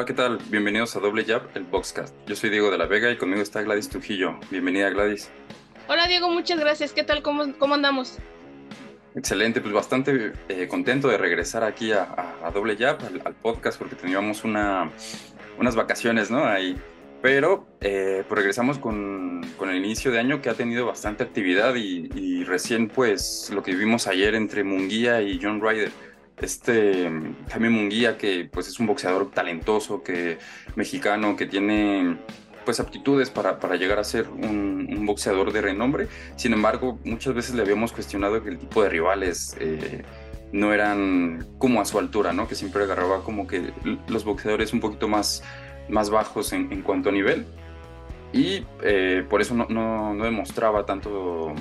Hola, ¿qué tal? Bienvenidos a Doble Jab, el Boxcast. Yo soy Diego de la Vega y conmigo está Gladys Trujillo. Bienvenida, Gladys. Hola, Diego, muchas gracias. ¿Qué tal? ¿Cómo, cómo andamos? Excelente, pues bastante eh, contento de regresar aquí a, Doble Jab, al, podcast, porque teníamos una, unas vacaciones, ¿no? Ahí. Pero eh, pues regresamos con, con, el inicio de año que ha tenido bastante actividad y, y recién pues lo que vimos ayer entre Munguía y John Ryder este Jaime Munguía, que pues es un boxeador talentoso, que mexicano, que tiene pues aptitudes para, para llegar a ser un, boxeador de renombre. Sin embargo, muchas veces le habíamos cuestionado que el tipo de rivales eh, no eran como a su altura, ¿no? Que siempre agarraba como que los boxeadores un poquito más, más bajos en, cuanto a nivel. Y eh, por eso no, no, no demostraba tanto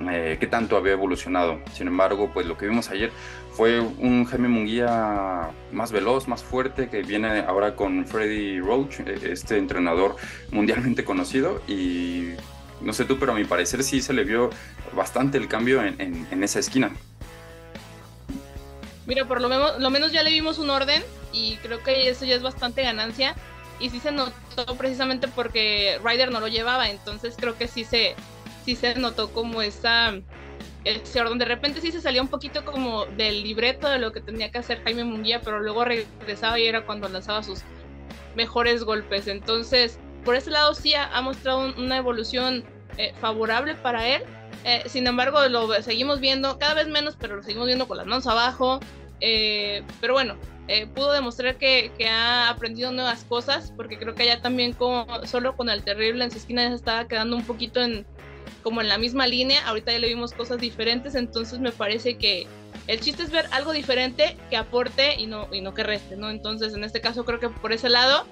eh, qué tanto había evolucionado. Sin embargo, pues lo que vimos ayer fue un Jaime Munguía más veloz, más fuerte, que viene ahora con Freddy Roach, eh, este entrenador mundialmente conocido. Y no sé tú, pero a mi parecer sí se le vio bastante el cambio en, en, esa esquina. Mira, por lo menos, lo menos ya le vimos un orden y creo que eso ya es bastante ganancia. Y sí se notó precisamente porque Ryder no lo llevaba, entonces creo que sí se, sí se notó como esa ese orden. De repente sí se salía un poquito como del libreto de lo que tenía que hacer Jaime Munguía, pero luego regresaba y era cuando lanzaba sus mejores golpes. Entonces, por ese lado sí ha, mostrado una evolución eh, favorable para él. Eh, sin embargo, lo seguimos viendo cada vez menos, pero lo seguimos viendo con las manos abajo. Eh, pero bueno, pudo demostrar que, que, ha aprendido nuevas cosas, porque creo que allá también como, solo con el terrible en su esquina ya se estaba quedando un poquito en, como en la misma línea, ahorita ya le vimos cosas diferentes, entonces me parece que el chiste es ver algo diferente que aporte y no, y no que reste, ¿no? Entonces en este caso creo que por ese lado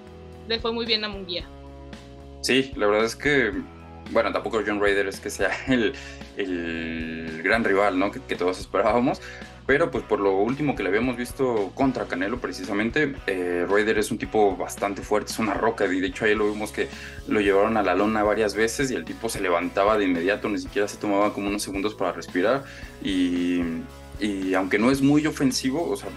le fue muy bien a Munguía. Sí, la verdad es que, bueno, tampoco John Raider es que sea el, el gran rival, ¿no? Que, que todos esperábamos, pero pues por lo último que le habíamos visto contra Canelo precisamente, eh, es un tipo bastante fuerte, es una roca. Y de hecho ahí lo vimos que lo llevaron a la lona varias veces y el tipo se levantaba de inmediato, ni siquiera se tomaba como unos segundos para respirar. Y, y aunque no es muy ofensivo, o sea,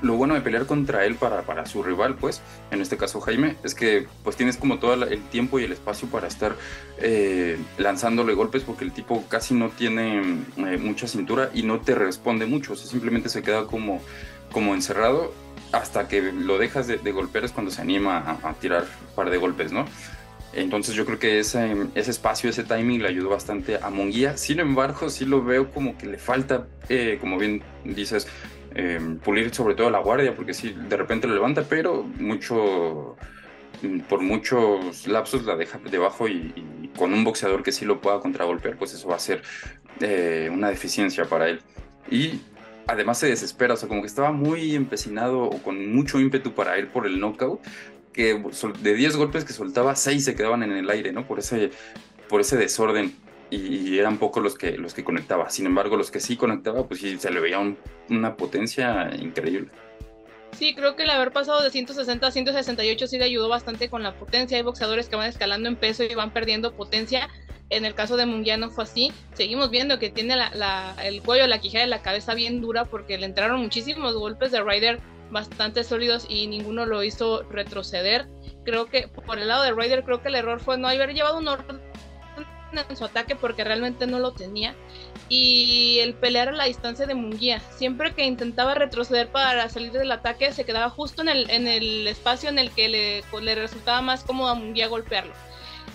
lo bueno de pelear contra él para, para su rival, pues, en este caso Jaime, es que pues tienes como todo el tiempo y el espacio para estar eh, lanzándole golpes porque el tipo casi no tiene eh, mucha cintura y no te responde mucho, o sea, simplemente se queda como, como encerrado hasta que lo dejas de, golpear es cuando se anima a, tirar un par de golpes, ¿no? Entonces yo creo que ese, ese espacio, ese timing le ayudó bastante a Monguía. Sin embargo, sí lo veo como que le falta, eh, como bien dices, Em, pulir sobre todo la guardia, porque si de repente lo levanta, pero mucho, mm, por muchos lapsos la deja debajo y, con un boxeador que sí lo pueda contragolpear, pues eso va a ser eh, una deficiencia para él. Y además se desespera, o sea, como que estaba muy empecinado o con mucho ímpetu para ir por el knockout, que de 10 golpes que soltaba, 6 se quedaban en el aire, ¿no? Por ese, por ese desorden y eran pocos los que, los que conectaba. Sin embargo, los que sí conectaba, pues sí se le veía una potencia increíble. Sí, creo que el haber pasado de 160 a 168 sí le ayudó bastante con la potencia. Hay boxeadores que van escalando en peso y van perdiendo potencia. En el caso de Munguía no fue así. Seguimos viendo que tiene el cuello, la quijada y la cabeza bien dura porque le entraron muchísimos golpes de Ryder bastante sólidos y ninguno lo hizo retroceder. Creo que por el lado de Ryder, creo que el error fue no haber llevado un orden en su ataque porque realmente no lo tenía. Y el pelear a la distancia de Munguía. Siempre que intentaba retroceder para salir del ataque, se quedaba justo en el, en el espacio en el que le, pues, le resultaba más cómodo a Munguía golpearlo.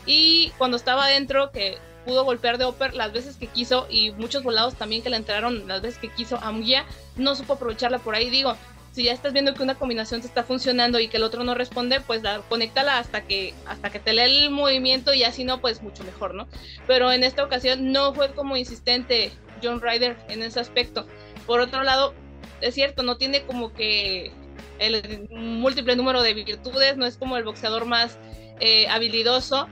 Y cuando estaba adentro, que pudo golpear de Oper las veces que quiso y muchos volados también que le entraron las veces que quiso a Munguía, no supo aprovecharla por ahí. Digo, si ya estás viendo que una combinación te está funcionando y que el otro no responde, pues la, conéctala hasta que, hasta que te lee el movimiento y así no, pues mucho mejor, ¿no? Pero en esta ocasión no fue como insistente John Ryder en ese aspecto. Por otro lado, es cierto, no tiene como que el múltiple número de virtudes, no es como el boxeador más eh, habilidoso.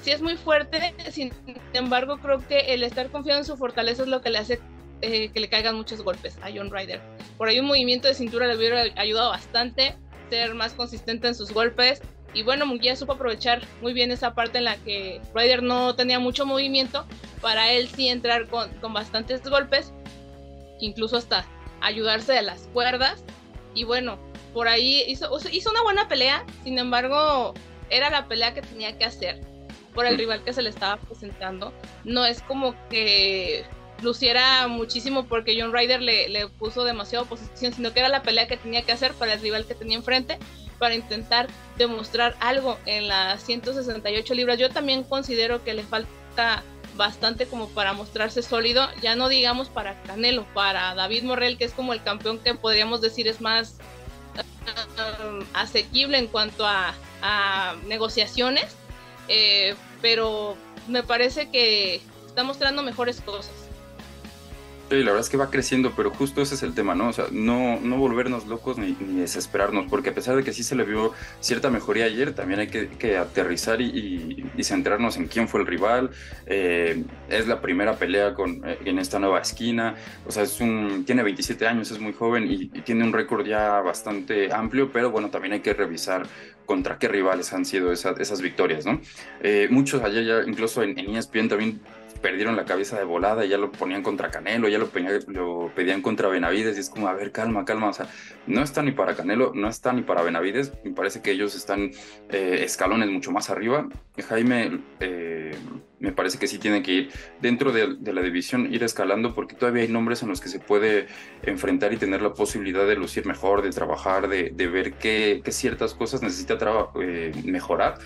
Sí es muy fuerte, sin embargo creo que el estar confiado en su fortaleza es lo que le hace eh, que le caigan muchos golpes a John Ryder. Por ahí un movimiento de cintura le hubiera ayudado bastante, ser más consistente en sus golpes. Y bueno, Munguía supo aprovechar muy bien esa parte en la que Ryder no tenía mucho movimiento, para él sí entrar con, con bastantes golpes, incluso hasta ayudarse de las cuerdas. Y bueno, por ahí hizo, hizo una buena pelea, sin embargo, era la pelea que tenía que hacer por el rival que se le estaba presentando. No es como que luciera muchísimo porque John Ryder le, puso demasiada oposición, sino que era la pelea que tenía que hacer para el rival que tenía enfrente para intentar demostrar algo en las 168 libras. Yo también considero que le falta bastante como para mostrarse sólido, ya no digamos para Canelo, para David Morrell, que es como el campeón que podríamos decir es más um, asequible en cuanto a, negociaciones, eh, pero me parece que está mostrando mejores cosas. Sí, la verdad es que va creciendo, pero justo ese es el tema, ¿no? O sea, no, no volvernos locos ni, desesperarnos, porque a pesar de que sí se le vio cierta mejoría ayer, también hay que, aterrizar y, centrarnos en quién fue el rival. Eh, es la primera pelea con, eh, en esta nueva esquina, o sea, es un, tiene 27 años, es muy joven y, tiene un récord ya bastante amplio, pero bueno, también hay que revisar contra qué rivales han sido esas victorias, ¿no? Eh, muchos ayer ya, incluso en, en ESPN también perdieron la cabeza de volada, y ya lo ponían contra Canelo, ya lo, pedían contra Benavides, y es como, a ver, calma, calma, o sea, no está ni para Canelo, no está ni para Benavides, me parece que ellos están eh, escalones mucho más arriba. Jaime eh, me parece que sí tiene que ir dentro de, la división, ir escalando, porque todavía hay nombres en los que se puede enfrentar y tener la posibilidad de lucir mejor, de trabajar, de, ver qué, ciertas cosas necesita eh, mejorar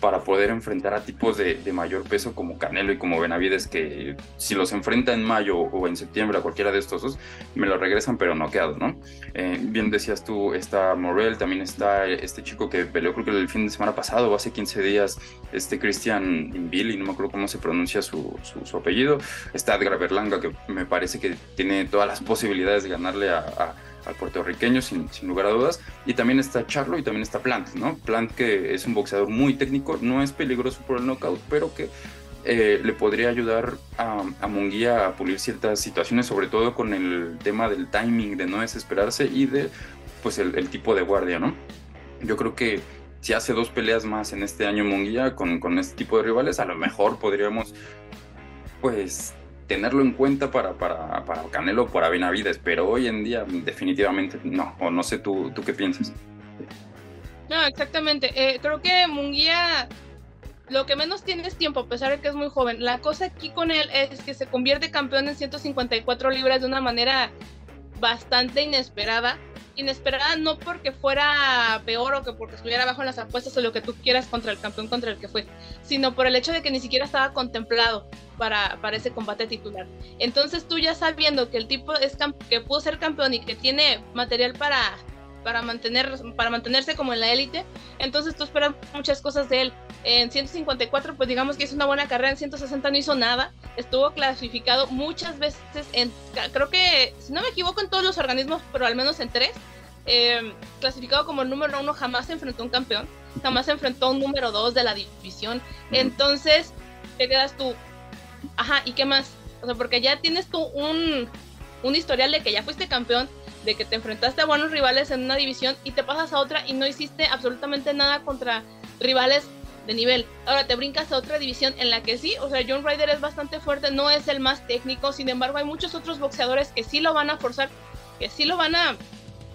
para poder enfrentar a tipos de, mayor peso como Canelo y como Benavides, que si los enfrenta en mayo o en septiembre a cualquiera de estos dos, me lo regresan, pero no quedado, ¿no? Eh, bien decías tú, está Morel, también está este chico que peleó creo que el fin de semana pasado o hace 15 días, este Christian Billy, no me acuerdo cómo se pronuncia su, su, apellido. Está Edgar Berlanga, que me parece que tiene todas las posibilidades de ganarle a, al puertorriqueño, sin, sin, lugar a dudas. Y también está Charlo y también está Plant, ¿no? Plant que es un boxeador muy técnico, no es peligroso por el knockout, pero que eh, le podría ayudar a, a Munguía a pulir ciertas situaciones, sobre todo con el tema del timing, de no desesperarse y de pues el, el tipo de guardia, ¿no? Yo creo que si hace dos peleas más en este año Munguía con, con este tipo de rivales, a lo mejor podríamos, pues, tenerlo en cuenta para, para, para Canelo, para Benavides, pero hoy en día definitivamente no, o no sé tú, tú qué piensas. No, exactamente. Eh, creo que Munguía lo que menos tiene es tiempo, a pesar de que es muy joven. La cosa aquí con él es que se convierte campeón en 154 libras de una manera bastante inesperada inesperada no porque fuera peor o que porque estuviera abajo en las apuestas o lo que tú quieras contra el campeón contra el que fue, sino por el hecho de que ni siquiera estaba contemplado para, para ese combate titular. Entonces tú ya sabiendo que el tipo es que pudo ser campeón y que tiene material para para, mantener, para mantenerse como en la élite. Entonces tú esperas muchas cosas de él. En 154, pues digamos que hizo una buena carrera. En 160 no hizo nada. Estuvo clasificado muchas veces en, creo que, si no me equivoco, en todos los organismos, pero al menos en tres. Em, clasificado como el número uno, jamás se enfrentó a un campeón. Jamás se enfrentó a un número dos de la división. Entonces, te quedas tú. Ajá, ¿y qué más? O sea, porque ya tienes tú un, un historial de que ya fuiste campeón, de que te enfrentaste a buenos rivales en una división y te pasas a otra y no hiciste absolutamente nada contra rivales de nivel. Ahora te brincas a otra división en la que sí, o sea, John Ryder es bastante fuerte, no es el más técnico, sin embargo hay muchos otros boxeadores que sí lo van a forzar, que sí lo van a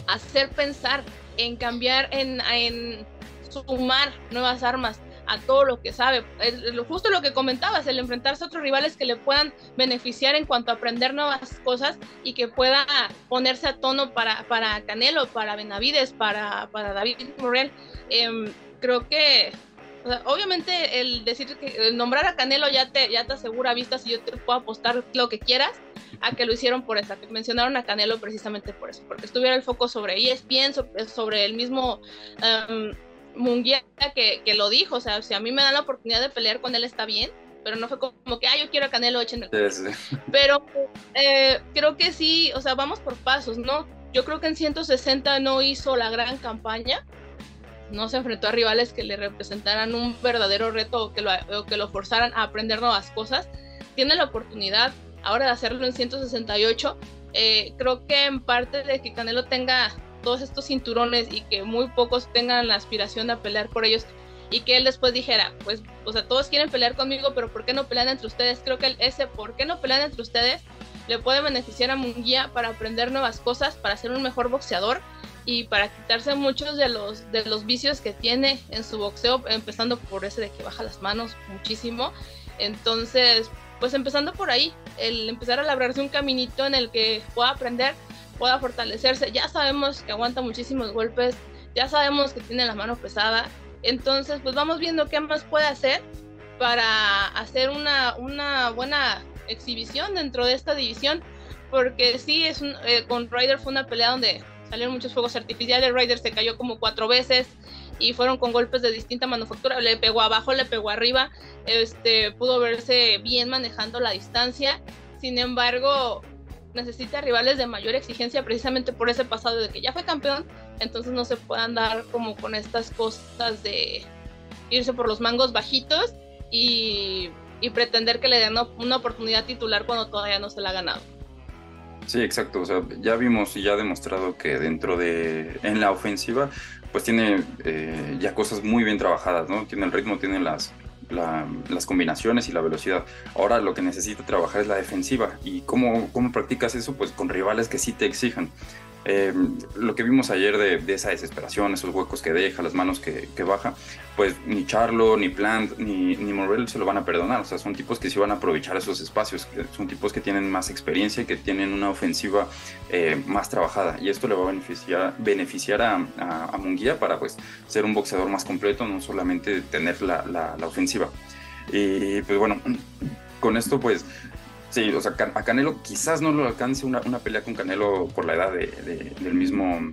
hacer pensar en cambiar, en, en sumar nuevas armas a todo lo que sabe. Es justo lo que comentabas, el enfrentarse a otros rivales que le puedan beneficiar en cuanto a aprender nuevas cosas y que pueda ponerse a tono para, para Canelo, para Benavides, para, para David Morel. Em, creo que obviamente el decir que nombrar a Canelo ya te, ya te asegura vista si yo te puedo apostar lo que quieras a que lo hicieron por esa, que mencionaron a Canelo precisamente por eso, porque estuviera el foco sobre ESPN, sobre, sobre el mismo um, Munguía que, que, lo dijo, o sea, si a mí me dan la oportunidad de pelear con él está bien, pero no fue como que, ah, yo quiero a Canelo, échenme. Pero eh, creo que sí, o sea, vamos por pasos, ¿no? Yo creo que en 160 no hizo la gran campaña, no se enfrentó a rivales que le representaran un verdadero reto o que lo, o que lo forzaran a aprender nuevas cosas. Tiene la oportunidad ahora de hacerlo en 168. Eh, creo que en parte de que Canelo tenga todos estos cinturones y que muy pocos tengan la aspiración a pelear por ellos y que él después dijera, pues, o sea, todos quieren pelear conmigo, pero ¿por qué no pelean entre ustedes? Creo que ese ¿por qué no pelean entre ustedes? le puede beneficiar a Munguía para aprender nuevas cosas, para ser un mejor boxeador y para quitarse muchos de los, de los vicios que tiene en su boxeo, empezando por ese de que baja las manos muchísimo. Entonces, pues empezando por ahí, el empezar a labrarse un caminito en el que pueda aprender, pueda fortalecerse. Ya sabemos que aguanta muchísimos golpes, ya sabemos que tiene la mano pesada. Entonces, pues vamos viendo qué más puede hacer para hacer una, una buena exhibición dentro de esta división. Porque sí, es eh, con Ryder fue una pelea donde salieron muchos fuegos artificiales. Ryder se cayó como cuatro veces y fueron con golpes de distinta manufactura. Le pegó abajo, le pegó arriba. Este, pudo verse bien manejando la distancia. Sin embargo, necesita rivales de mayor exigencia precisamente por ese pasado de que ya fue campeón. Entonces no se puedan dar como con estas cosas de irse por los mangos bajitos y, y pretender que le den una oportunidad titular cuando todavía no se la ha ganado. Sí, exacto. O sea, ya vimos y ya ha demostrado que dentro de, en la ofensiva, pues tiene eh, ya cosas muy bien trabajadas, ¿no? Tiene el ritmo, tiene las, las combinaciones y la velocidad. Ahora lo que necesita trabajar es la defensiva. ¿Y cómo, cómo practicas eso? Pues con rivales que sí te exijan. Eh, lo que vimos ayer de, esa desesperación, esos huecos que deja, las manos que, baja, pues ni Charlo, ni Plant, ni, ni se lo van a perdonar. O sea, son tipos que sí van a aprovechar esos espacios, son tipos que tienen más experiencia y que tienen una ofensiva eh, más trabajada. Y esto le va a beneficiar, beneficiar a, a, Munguía para pues ser un boxeador más completo, no solamente tener la, la, la ofensiva. Y pues bueno, con esto pues Sí, o sea, a Canelo quizás no lo alcance una, pelea con Canelo por la edad del mismo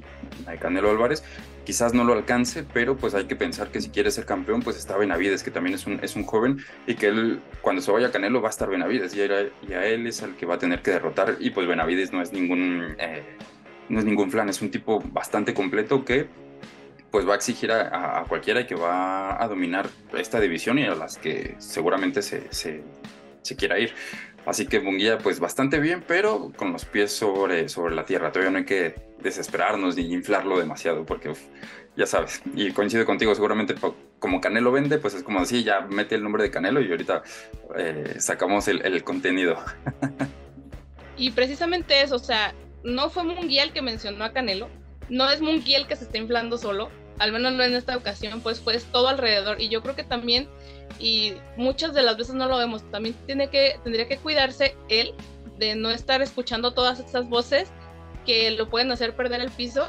Canelo Álvarez, quizás no lo alcance, pero pues hay que pensar que si quiere ser campeón, pues está Benavides, que también es un, es un joven, y que él, cuando se vaya a Canelo, va a estar Benavides, y, a él es el que va a tener que derrotar, y pues Benavides no es ningún, eh, no es ningún flan, es un tipo bastante completo que pues va a exigir a, cualquiera y que va a dominar esta división y a las que seguramente se, se, se quiera ir. Así que Munguía, pues bastante bien, pero con los pies sobre, sobre la tierra. Todavía no hay que desesperarnos ni inflarlo demasiado, porque ya sabes, y coincido contigo, seguramente como Canelo vende, pues es como así, ya mete el nombre de Canelo y ahorita eh, sacamos el, contenido. y precisamente eso, o sea, no fue Munguía el que mencionó a Canelo, no es Munguía el que se está inflando solo, al menos no en esta ocasión, pues fue todo alrededor. Y yo creo que también y muchas de las veces no lo vemos. También tiene que, tendría que cuidarse él de no estar escuchando todas estas voces que lo pueden hacer perder el piso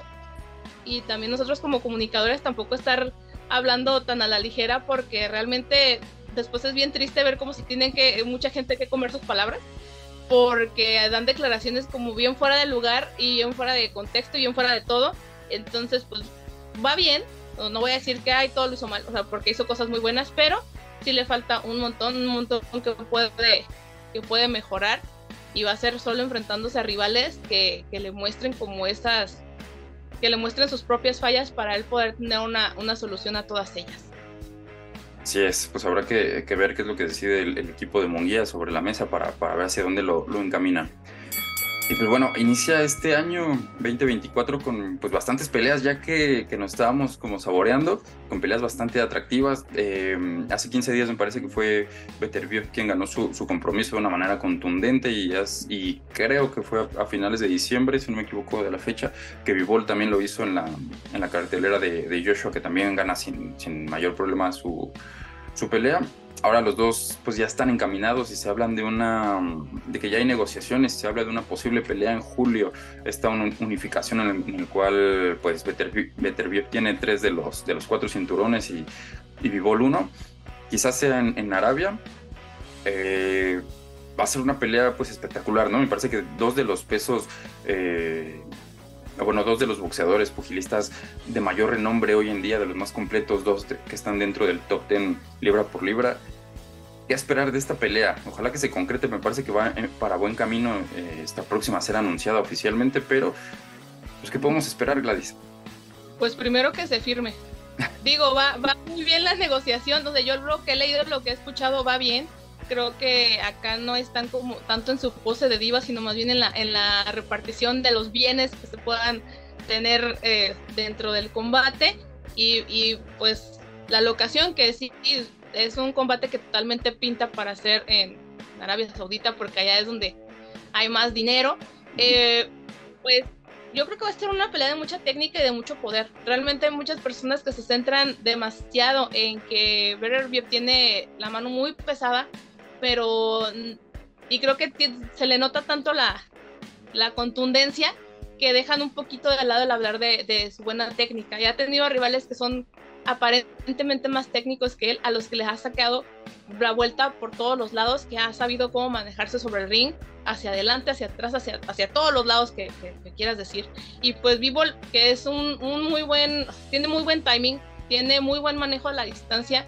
y también nosotros como comunicadores tampoco estar hablando tan a la ligera porque realmente después es bien triste ver como si tienen que mucha gente que comer sus palabras porque dan declaraciones como bien fuera de lugar y bien fuera de contexto y bien fuera de todo entonces pues va bien no, voy a decir que hay todo lo hizo mal o sea porque hizo cosas muy buenas pero sí le falta un montón, un montón que puede, que puede mejorar y va a ser solo enfrentándose a rivales que, le muestren como esas, que le muestren sus propias fallas para él poder tener una, una solución a todas ellas. Así es, pues habrá que, ver qué es lo que decide el, equipo de Munguía sobre la mesa para, para ver hacia dónde lo encamina. Y pues bueno, inicia este año 2024 con pues bastantes peleas ya que, que nos estábamos como saboreando, con peleas bastante atractivas. Eh, hace 15 días me parece que fue Beterbiev quien ganó su, su, compromiso de una manera contundente y, y creo que fue a, finales de diciembre, si no me equivoco de la fecha, que Vivol también lo hizo en la, en la cartelera de, de Joshua, que también gana sin, sin mayor problema su, su pelea ahora los dos pues ya están encaminados y se hablan de una de que ya hay negociaciones, se habla de una posible pelea en julio, esta unificación en el, cual pues Beterbiev tiene tres de los de los cuatro cinturones y, y Vivol uno, quizás sea en, Arabia. Eh, va a ser una pelea pues espectacular, ¿no? Me parece que dos de los pesos eh, bueno, dos de los boxeadores pugilistas de mayor renombre hoy en día, de los más completos, dos que están dentro del top 10 libra por libra. ¿Qué esperar de esta pelea? Ojalá que se concrete, me parece que va eh, para buen camino eh, esta próxima a ser anunciada oficialmente, pero pues ¿qué podemos esperar, Gladys? Pues primero que se firme. Digo, va, va muy bien la negociación, donde yo lo que he leído, lo que he escuchado va bien creo que acá no están como tanto en su pose de diva, sino más bien en la, en la repartición de los bienes que se puedan tener eh, dentro del combate y, y, pues la locación que sí es un combate que totalmente pinta para hacer en Arabia Saudita porque allá es donde hay más dinero. Eh, pues yo creo que va a ser una pelea de mucha técnica y de mucho poder. Realmente hay muchas personas que se centran demasiado en que Better tiene la mano muy pesada, pero y creo que se le nota tanto la, la contundencia que dejan un poquito de lado el hablar de, de, su buena técnica. Ya ha tenido rivales que son aparentemente más técnicos que él, a los que les ha sacado la vuelta por todos los lados, que ha sabido cómo manejarse sobre el ring, hacia adelante, hacia atrás, hacia, hacia todos los lados que, quieras decir. Y pues Vivo, que es un, un, muy buen, tiene muy buen timing, tiene muy buen manejo a la distancia,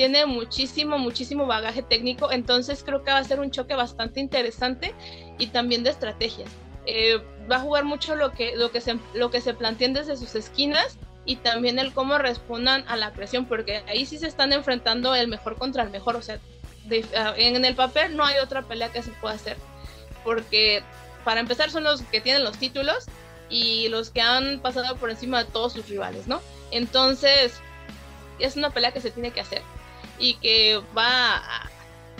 tiene muchísimo, muchísimo bagaje técnico, entonces creo que va a ser un choque bastante interesante y también de estrategias. Eh, va a jugar mucho lo que, lo, que se, lo que se planteen desde sus esquinas y también el cómo respondan a la presión, porque ahí sí se están enfrentando el mejor contra el mejor, o sea, ah, en el papel no hay otra pelea que se pueda hacer, porque para empezar son los que tienen los títulos y los que han pasado por encima de todos sus rivales, ¿no? Entonces, es una pelea que se tiene que hacer y que va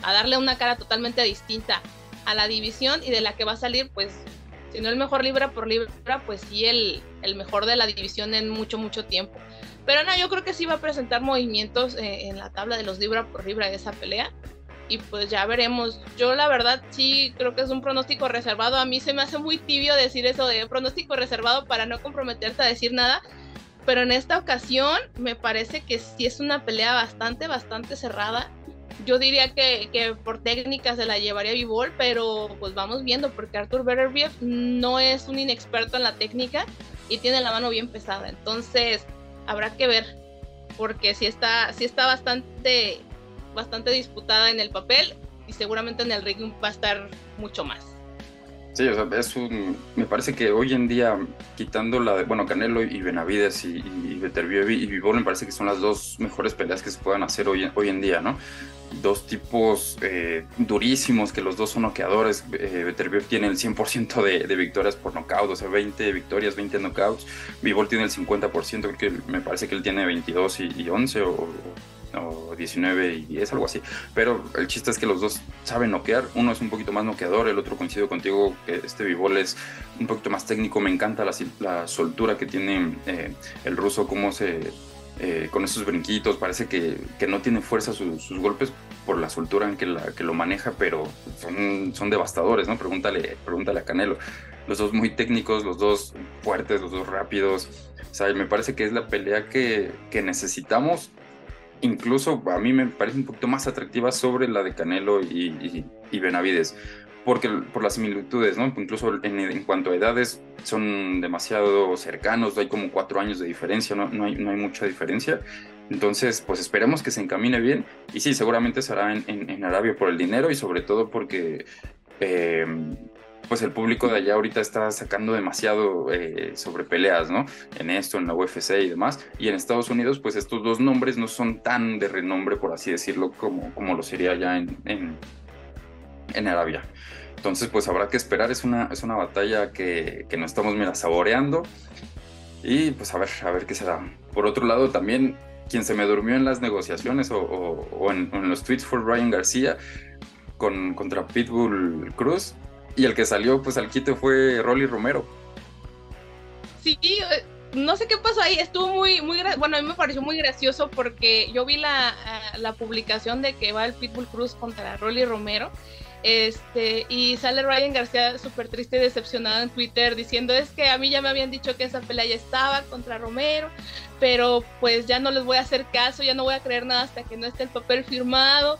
a, darle una cara totalmente distinta a la división y de la que va a salir, pues, si no el mejor libra por libra, pues sí el, el mejor de la división en mucho, mucho tiempo. Pero no, yo creo que sí va a presentar movimientos eh, en la tabla de los libra por libra de esa pelea. Y pues ya veremos. Yo la verdad sí creo que es un pronóstico reservado. A mí se me hace muy tibio decir eso de pronóstico reservado para no comprometerse a decir nada pero en esta ocasión me parece que sí es una pelea bastante, bastante cerrada. Yo diría que, que por técnicas se la llevaría Vivol, pero pues vamos viendo, porque Arthur Beterbiev no es un inexperto en la técnica y tiene la mano bien pesada. Entonces, habrá que ver, porque sí está, sí está bastante, bastante disputada en el papel y seguramente en el ring va a estar mucho más. Sí, o sea, es un, me parece que hoy en día, quitando la de, bueno, Canelo y Benavides y, y y Vivol, me parece que son las dos mejores peleas que se puedan hacer hoy, hoy en día, ¿no? Dos tipos eh, durísimos, que los dos son noqueadores. Eh, tiene el 100% de, de, victorias por nocaut, o sea, 20 victorias, 20 knockouts. Vivol tiene el 50%, que me parece que él tiene 22 y, y 11 o o 19 y 10, algo así. Pero el chiste es que los dos saben noquear. Uno es un poquito más noqueador, el otro coincido contigo que este Vivol es un poquito más técnico. Me encanta la, soltura que tiene eh, el ruso, cómo se. Eh, con esos brinquitos, parece que, que no tiene fuerza sus golpes por la soltura en que, lo maneja, pero son, devastadores, ¿no? Pregúntale, pregúntale a Canelo. Los dos muy técnicos, los dos fuertes, los dos rápidos. Me parece que es la pelea que, que necesitamos incluso a mí me parece un poquito más atractiva sobre la de Canelo y, Benavides, porque por las similitudes, ¿no? Incluso en, cuanto a edades son demasiado cercanos, hay como cuatro años de diferencia, no, no, hay, mucha diferencia. Entonces, pues esperemos que se encamine bien y sí, seguramente será en, en Arabia por el dinero y sobre todo porque eh, pues el público de allá ahorita está sacando demasiado eh, sobre peleas, ¿no? En esto, en la UFC y demás. Y en Estados Unidos, pues estos dos nombres no son tan de renombre, por así decirlo, como, como lo sería allá en, en, Arabia. Entonces, pues habrá que esperar. Es una, es una batalla que, que nos estamos, mira, saboreando. Y pues a ver, a ver qué se da. Por otro lado, también quien se me durmió en las negociaciones o, en, los tweets fue Ryan García con, contra Pitbull Cruz y el que salió pues al quite fue Rolly Romero. Sí, eh, no sé qué pasó ahí, estuvo muy, muy, bueno, a mí me pareció muy gracioso porque yo vi la, eh, la publicación de que va el Pitbull Cruz contra Rolly Romero, este, y sale Ryan García súper triste y decepcionado en Twitter diciendo es que a mí ya me habían dicho que esa pelea ya estaba contra Romero, pero pues ya no les voy a hacer caso, ya no voy a creer nada hasta que no esté el papel firmado,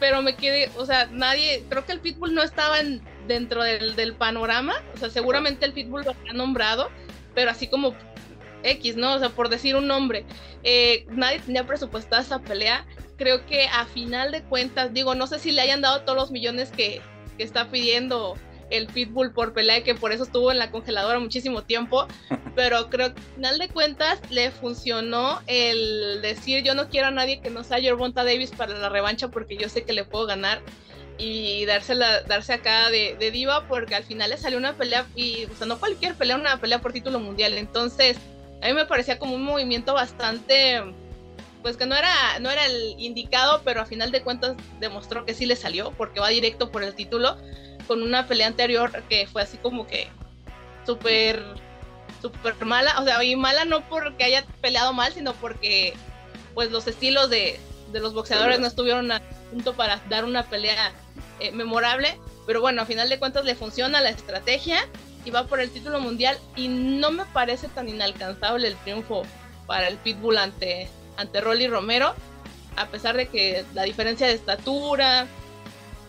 pero me quedé, o sea, nadie, creo que el Pitbull no estaba en, dentro del, del, panorama, o sea, seguramente el Pitbull lo ha nombrado, pero así como X, ¿no? O sea, por decir un nombre, eh, nadie tenía presupuestada esa pelea. Creo que a final de cuentas, digo, no sé si le hayan dado todos los millones que, que está pidiendo el Pitbull por pelea que por eso estuvo en la congeladora muchísimo tiempo, pero creo que al final de cuentas le funcionó el decir yo no quiero a nadie que no sea Gervonta Davis para la revancha porque yo sé que le puedo ganar y dársela, darse acá de, de, diva porque al final le salió una pelea y o sea no cualquier pelea una pelea por título mundial. Entonces a mí me parecía como un movimiento bastante pues que no era no era el indicado pero a final de cuentas demostró que sí le salió porque va directo por el título con una pelea anterior que fue así como que súper súper mala, o sea, y mala no porque haya peleado mal, sino porque pues los estilos de, de los boxeadores no estuvieron a punto para dar una pelea eh, memorable, pero bueno, a final de cuentas le funciona la estrategia y va por el título mundial y no me parece tan inalcanzable el triunfo para el Pitbull ante, ante Rolly Romero, a pesar de que la diferencia de estatura,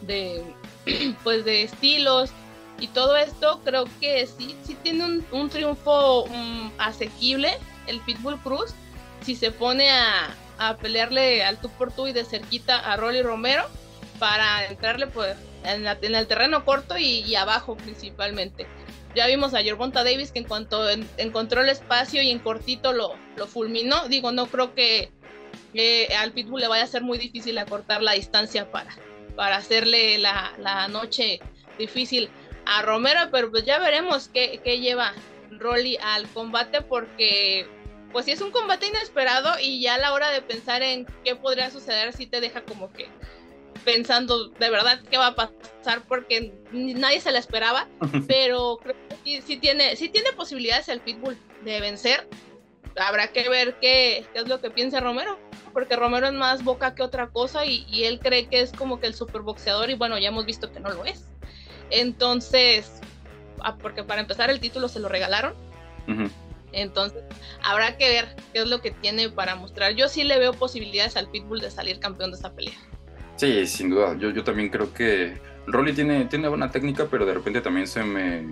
de pues de estilos y todo esto, creo que sí, sí tiene un, triunfo mm, asequible el Pitbull Cruz si se pone a, a pelearle al tú por tú y de cerquita a Rolly Romero para entrarle pues en, el terreno corto y, abajo principalmente. Ya vimos a Yerbonta Davis que en cuanto encontró el espacio y en cortito lo, fulminó. Digo, no creo que al Pitbull le vaya a ser muy difícil acortar la distancia para, para hacerle la, la noche difícil a Romero, pero pues ya veremos qué, qué lleva Rolly al combate porque pues sí es un combate inesperado y ya a la hora de pensar en qué podría suceder sí te deja como que pensando de verdad qué va a pasar porque nadie se la esperaba, pero creo que sí, tiene, sí tiene posibilidades el Pitbull de vencer. Habrá que ver qué, qué, es lo que piensa Romero, porque Romero es más boca que otra cosa y, y él cree que es como que el superboxeador y bueno, ya hemos visto que no lo es. Entonces, ah, porque para empezar el título se lo regalaron. Entonces, habrá que ver qué es lo que tiene para mostrar. Yo sí le veo posibilidades al Pitbull de salir campeón de esa pelea. Sí, sin duda. Yo, yo también creo que Rolly tiene, tiene buena técnica, pero de repente también se me...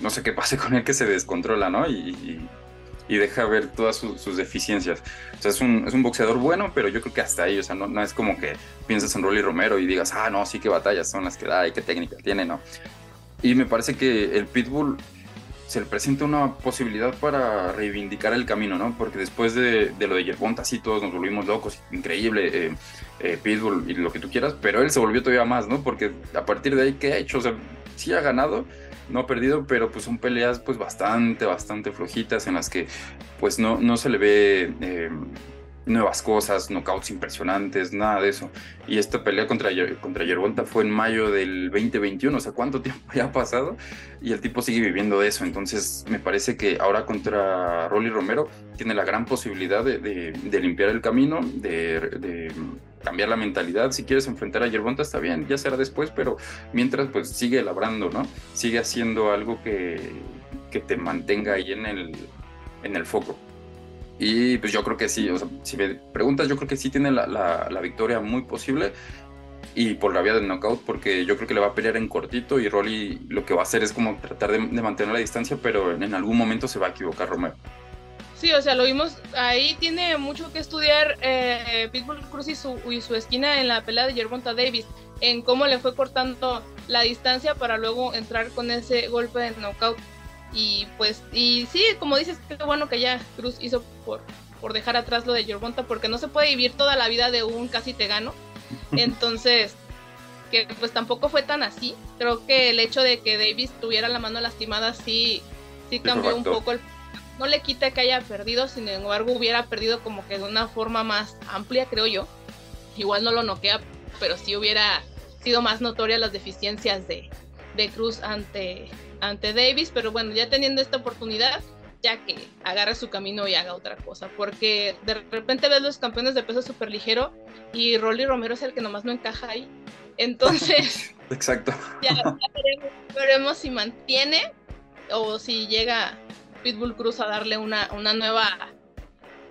No sé qué pase con él que se descontrola, ¿no? Y, y, deja ver todas sus deficiencias. O sea, es un, es un, boxeador bueno, pero yo creo que hasta ahí, o sea, no, no es como que pienses en Rolly Romero y digas, ah, no, sí, qué batallas son las que da y qué técnica tiene, ¿no? Y me parece que el Pitbull se le presenta una posibilidad para reivindicar el camino, ¿no? Porque después de, lo de Yerbonta, sí, todos nos volvimos locos, increíble, eh, eh, Pitbull y lo que tú quieras, pero él se volvió todavía más, ¿no? Porque a partir de ahí, ¿qué ha hecho? O sea, sí ha ganado, no ha perdido, pero pues son peleas pues bastante, bastante flojitas en las que pues no, no se le ve... Eh, nuevas cosas, knockouts impresionantes, nada de eso. Y esta pelea contra, contra Yerbonta fue en mayo del 2021, o sea, ¿cuánto tiempo ya ha pasado? Y el tipo sigue viviendo de eso. Entonces, me parece que ahora contra Rolly Romero tiene la gran posibilidad de, limpiar el camino, de, cambiar la mentalidad. Si quieres enfrentar a Yerbonta, está bien, ya será después, pero mientras, pues sigue labrando, ¿no? Sigue haciendo algo que, que te mantenga ahí en el, en el foco. Y pues yo creo que sí, o sea, si me preguntas, yo creo que sí tiene la, la, victoria muy posible y por la vía del knockout, porque yo creo que le va a pelear en cortito y Rolly lo que va a hacer es como tratar de, mantener la distancia, pero en, algún momento se va a equivocar Romero. Sí, o sea, lo vimos, ahí tiene mucho que estudiar eh, Pitbull Cruz y su, y su esquina en la pelea de Gervonta Davis, en cómo le fue cortando la distancia para luego entrar con ese golpe de knockout y pues, y sí, como dices, qué bueno que ya Cruz hizo por, por dejar atrás lo de Yerbonta, porque no se puede vivir toda la vida de un casi te gano. Entonces, que pues tampoco fue tan así. Creo que el hecho de que Davis tuviera la mano lastimada sí, sí cambió un poco el no le quita que haya perdido, sin embargo hubiera perdido como que de una forma más amplia, creo yo. Igual no lo noquea, pero sí hubiera sido más notoria las deficiencias de, de Cruz ante, ante Davis, pero bueno, ya teniendo esta oportunidad, ya que agarre su camino y haga otra cosa, porque de repente ves los campeones de peso súper ligero y Rolly Romero es el que nomás no encaja ahí. Entonces, exacto. Ya, veremos, si mantiene o si llega Pitbull Cruz a darle una, una nueva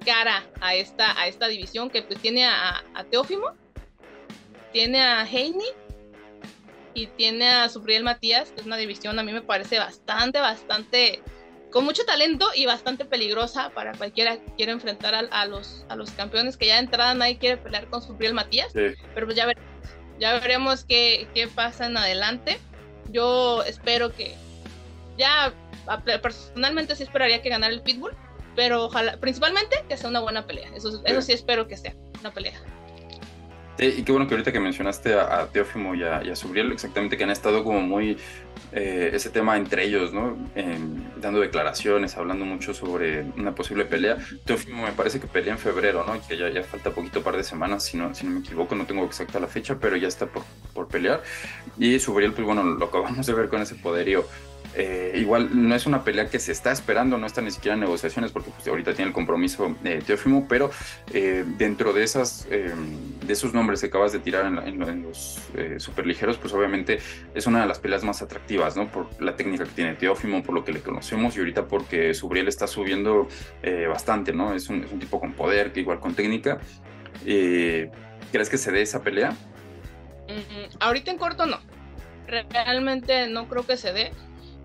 cara a esta, a esta división que pues tiene a, a Teófimo, tiene a Heini y tiene a Subriel Matías, que es una división a mí me parece bastante, bastante, con mucho talento y bastante peligrosa para cualquiera que quiera enfrentar a, los, a los campeones, que ya de entrada nadie quiere pelear con Subriel Matías, pero pues ya veremos, ya veremos qué, qué pasa en adelante. Yo espero que ya personalmente sí esperaría que ganara el Pitbull, pero ojalá, principalmente que sea una buena pelea. Eso, eso sí espero que sea una pelea y qué bueno que ahorita que mencionaste a, Teófimo y a, y a, Subriel, exactamente que han estado como muy eh, ese tema entre ellos, ¿no? dando declaraciones, hablando mucho sobre una posible pelea. Teófimo me parece que pelea en febrero, ¿no? Que ya, ya falta poquito, par de semanas, si no, si no me equivoco, no tengo exacta la fecha, pero ya está por, por pelear. Y Subriel, pues bueno, lo acabamos de ver con ese poderío. Eh, igual no es una pelea que se está esperando, no está ni siquiera en negociaciones porque pues, ahorita tiene el compromiso de Teófimo, pero eh, dentro de esas de esos nombres que acabas de tirar en, los superligeros, pues obviamente es una de las peleas más atractivas, ¿no? Por la técnica que tiene Teófimo, por lo que le conocemos y ahorita porque Subriel está subiendo bastante, ¿no? Es un, es un, tipo con poder, igual con técnica. ¿Crees que se dé esa pelea? Mm, ahorita en corto no. Realmente no creo que se dé.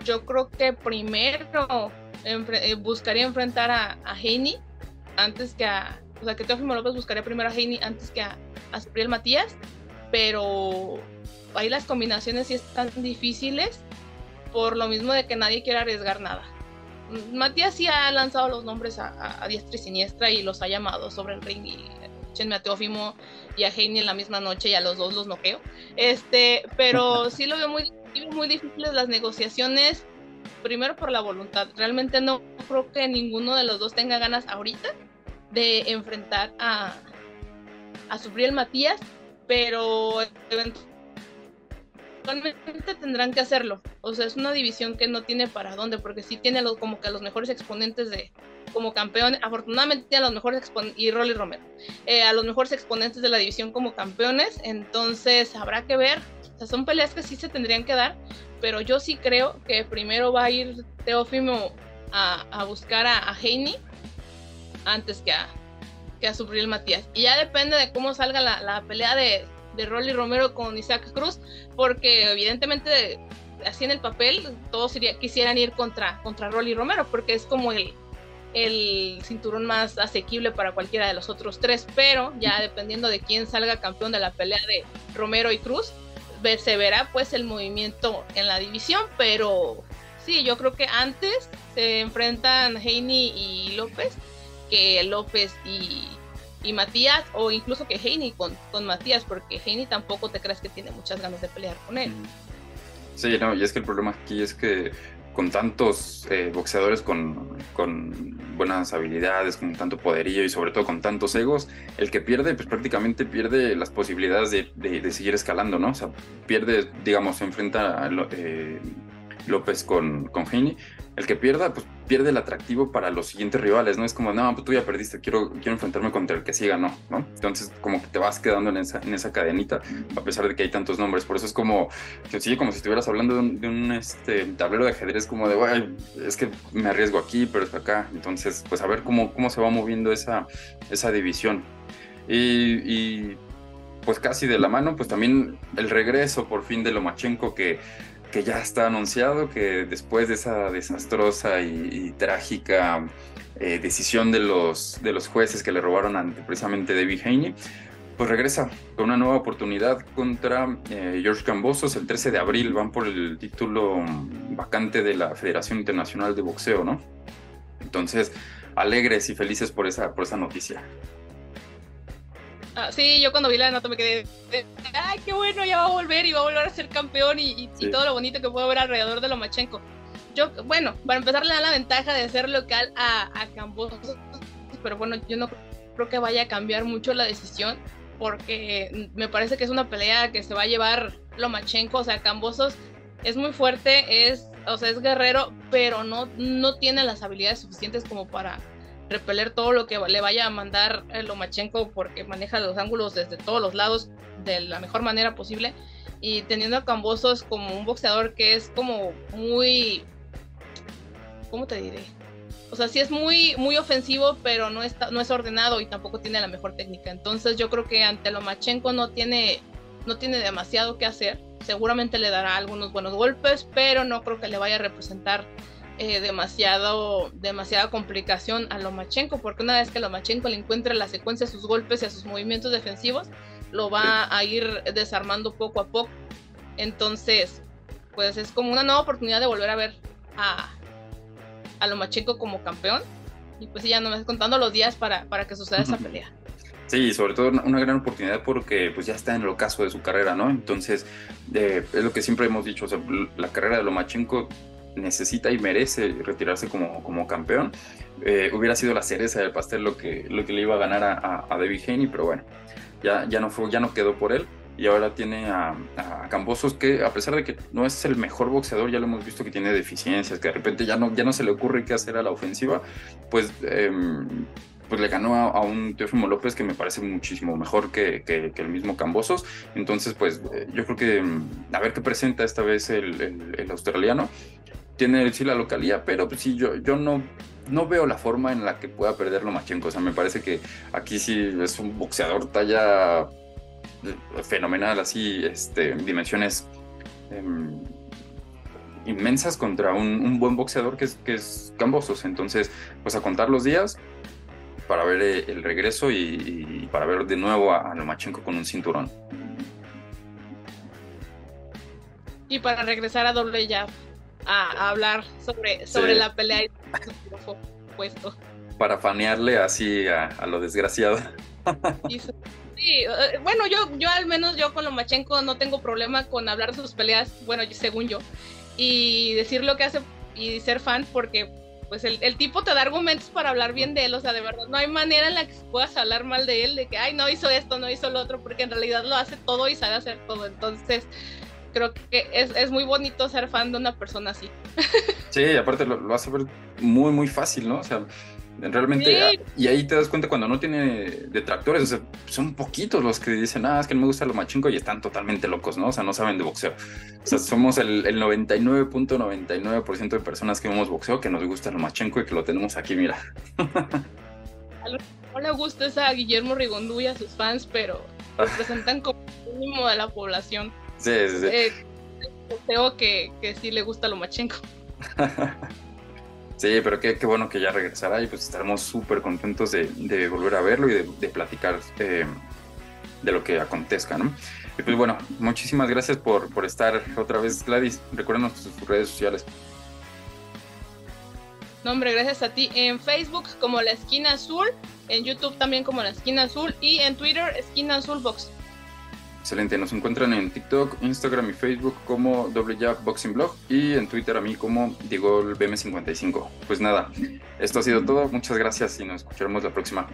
Yo creo que primero eh, buscaría enfrentar a, a antes que a. O sea, que Teófimo López buscaría primero a Heini antes que a, a Matías. Pero ahí las combinaciones sí están difíciles por lo mismo de que nadie quiere arriesgar nada. Matías sí ha lanzado los nombres a, a, diestra y siniestra y los ha llamado sobre el ring y échenme a Teófimo y a Heini en la misma noche y a los dos los noqueo. Este, pero sí lo veo muy, muy difíciles las negociaciones, primero por la voluntad. Realmente no creo que ninguno de los dos tenga ganas ahorita de enfrentar a, a Subriel Matías, pero eventualmente tendrán que hacerlo. O sea, es una división que no tiene para dónde, porque sí tiene como que a los mejores exponentes de, como campeón, afortunadamente a los mejores exponentes, y Rolly Romero, eh, a los mejores exponentes de la división como campeones, entonces habrá que ver, sea, son peleas que sí se tendrían que dar, pero yo sí creo que primero va a ir Teófimo a, a buscar a, a Heini antes que a, que a Subriel Matías. Y ya depende de cómo salga la, la pelea de, de Rolly Romero con Isaac Cruz, porque evidentemente así en el papel todos quisieran ir contra, contra Rolly Romero, porque es como el, el cinturón más asequible para cualquiera de los otros tres, pero ya dependiendo de quién salga campeón de la pelea de Romero y Cruz, se verá pues el movimiento en la división, pero sí, yo creo que antes se enfrentan Heini y López que López y, Matías, o incluso que Heini con, con Matías, porque Heini tampoco te crees que tiene muchas ganas de pelear con él. Sí, no, y es que el problema aquí es que con tantos eh, boxeadores con, buenas habilidades, con tanto poderío y sobre todo con tantos egos, el que pierde, pues prácticamente pierde las posibilidades de, seguir escalando, ¿no? O sea, pierde, digamos, se enfrenta a eh, López con, con el que pierda, pues pierde el atractivo para los siguientes rivales, ¿no? Es como, no, pues tú ya perdiste, quiero, quiero enfrentarme contra el que sí ganó, ¿no? Entonces, como que te vas quedando en esa, en esa cadenita, a pesar de que hay tantos nombres. Por eso es como, sí, como si estuvieras hablando de un, este, tablero de ajedrez, como de, es que me arriesgo aquí, pero es acá. Entonces, pues a ver cómo, cómo se va moviendo esa, esa división. Y, pues casi de la mano, pues también el regreso por fin de Lomachenko que que ya está anunciado que después de esa desastrosa y, trágica eh, decisión de los, de los jueces que le robaron ante precisamente David Haney, pues regresa con una nueva oportunidad contra eh, George Cambosos el 13 de abril. Van por el título vacante de la Federación Internacional de Boxeo, ¿no? Entonces, alegres y felices por esa, por esa noticia. Ah, sí, yo cuando vi la nota me quedé, ay, qué bueno, ya va a volver y va a volver a ser campeón y, todo lo bonito que puedo ver alrededor de Lomachenko. Yo, bueno, para empezar le da la ventaja de ser local a, a Cambosos, pero bueno, yo no creo que vaya a cambiar mucho la decisión porque me parece que es una pelea que se va a llevar Lomachenko, o sea, Cambosos es muy fuerte, es, o sea, es guerrero, pero no, no tiene las habilidades suficientes como para repeler todo lo que le vaya a mandar Lomachenko porque maneja los ángulos desde todos los lados de la mejor manera posible y teniendo a Cambosos como un boxeador que es como muy ¿cómo te diré? O sea, sí es muy muy ofensivo, pero no está no es ordenado y tampoco tiene la mejor técnica. Entonces, yo creo que ante Lomachenko no tiene no tiene demasiado que hacer. Seguramente le dará algunos buenos golpes, pero no creo que le vaya a representar eh, demasiado, demasiada complicación a Lomachenko, porque una vez que Lomachenko le encuentre la secuencia de sus golpes y a sus movimientos defensivos, lo va a ir desarmando poco a poco. Entonces, pues es como una nueva oportunidad de volver a ver a, a Lomachenko como campeón. Y pues ya no me contando los días para, para que suceda esa pelea. Sí, sobre todo una gran oportunidad porque pues ya está en el ocaso de su carrera, ¿no? Entonces, eh, es lo que siempre hemos dicho, la carrera de Lomachenko necesita y merece retirarse como, como campeón. Eh, hubiera sido la cereza del pastel lo que, lo que le iba a ganar a, a, David Haney, pero bueno, ya, ya, no fue, ya no quedó por él. y ahora tiene a, a, Cambosos que a pesar de que no es el mejor boxeador, ya lo hemos visto que tiene deficiencias, que de repente ya no, ya no se le ocurre qué hacer a la ofensiva, pues, em, pues le ganó a, un Teófimo López que me parece muchísimo mejor que, que, el mismo Cambosos. Entonces, pues eh, yo creo que em, a ver qué presenta esta vez el, el, australiano. Tiene sí la localía, pero pues sí, yo, yo no, no veo la forma en la que pueda perder Lomachenko. O sea, me parece que aquí sí es un boxeador talla fenomenal, así, este, dimensiones em, inmensas contra un, buen boxeador que es, que es Cambosos. Entonces, pues a contar los días para ver eh, el regreso y, para ver de nuevo a, Lomachenko con un cinturón. Y para regresar a doble ya a, hablar sobre, sobre la pelea y puesto. Para fanearle así a, lo desgraciado. Sí, eh, bueno, yo, yo al menos yo con Lomachenko no tengo problema con hablar de sus peleas, bueno, según yo, y decir lo que hace y ser fan porque pues el, el, tipo te da argumentos para hablar bien de él, o sea, de verdad, no hay manera en la que puedas hablar mal de él, de que, ay, no hizo esto, no hizo lo otro, porque en realidad lo hace todo y sabe hacer todo, entonces creo que es, es muy bonito ser fan de una persona así. Sí, aparte lo, lo hace ver muy, muy fácil, ¿no? O sea, Realmente, y ahí te das cuenta cuando no tiene detractores, o sea, son poquitos los que dicen, ah, es que no me gusta lo machinco y están totalmente locos, ¿no? O sea, no saben de boxeo. O sea, somos el, el 99.99% de personas que vemos boxeo que nos gusta lo machinco y que lo tenemos aquí, mira. no le gusta esa a Guillermo Rigondú y a sus fans, pero representan como el mínimo de la población. Sí, sí, sí. Eh, que, que sí le gusta lo machinco. Sí, pero qué, qué, bueno que ya regresará y pues estaremos súper contentos de, de, volver a verlo y de, de platicar eh, de lo que acontezca, ¿no? Y pues bueno, muchísimas gracias por, por estar otra vez, Gladys. Recuérdanos tus redes sociales. No, hombre, gracias a ti. En Facebook como La Esquina Azul, en YouTube también como La Esquina Azul y en Twitter Esquina Azul Box. Excelente, nos encuentran en TikTok, Instagram y Facebook como Doble Boxing Blog y en Twitter a mí como Diego BM55. Pues nada, esto ha sido todo, muchas gracias y nos escucharemos la próxima.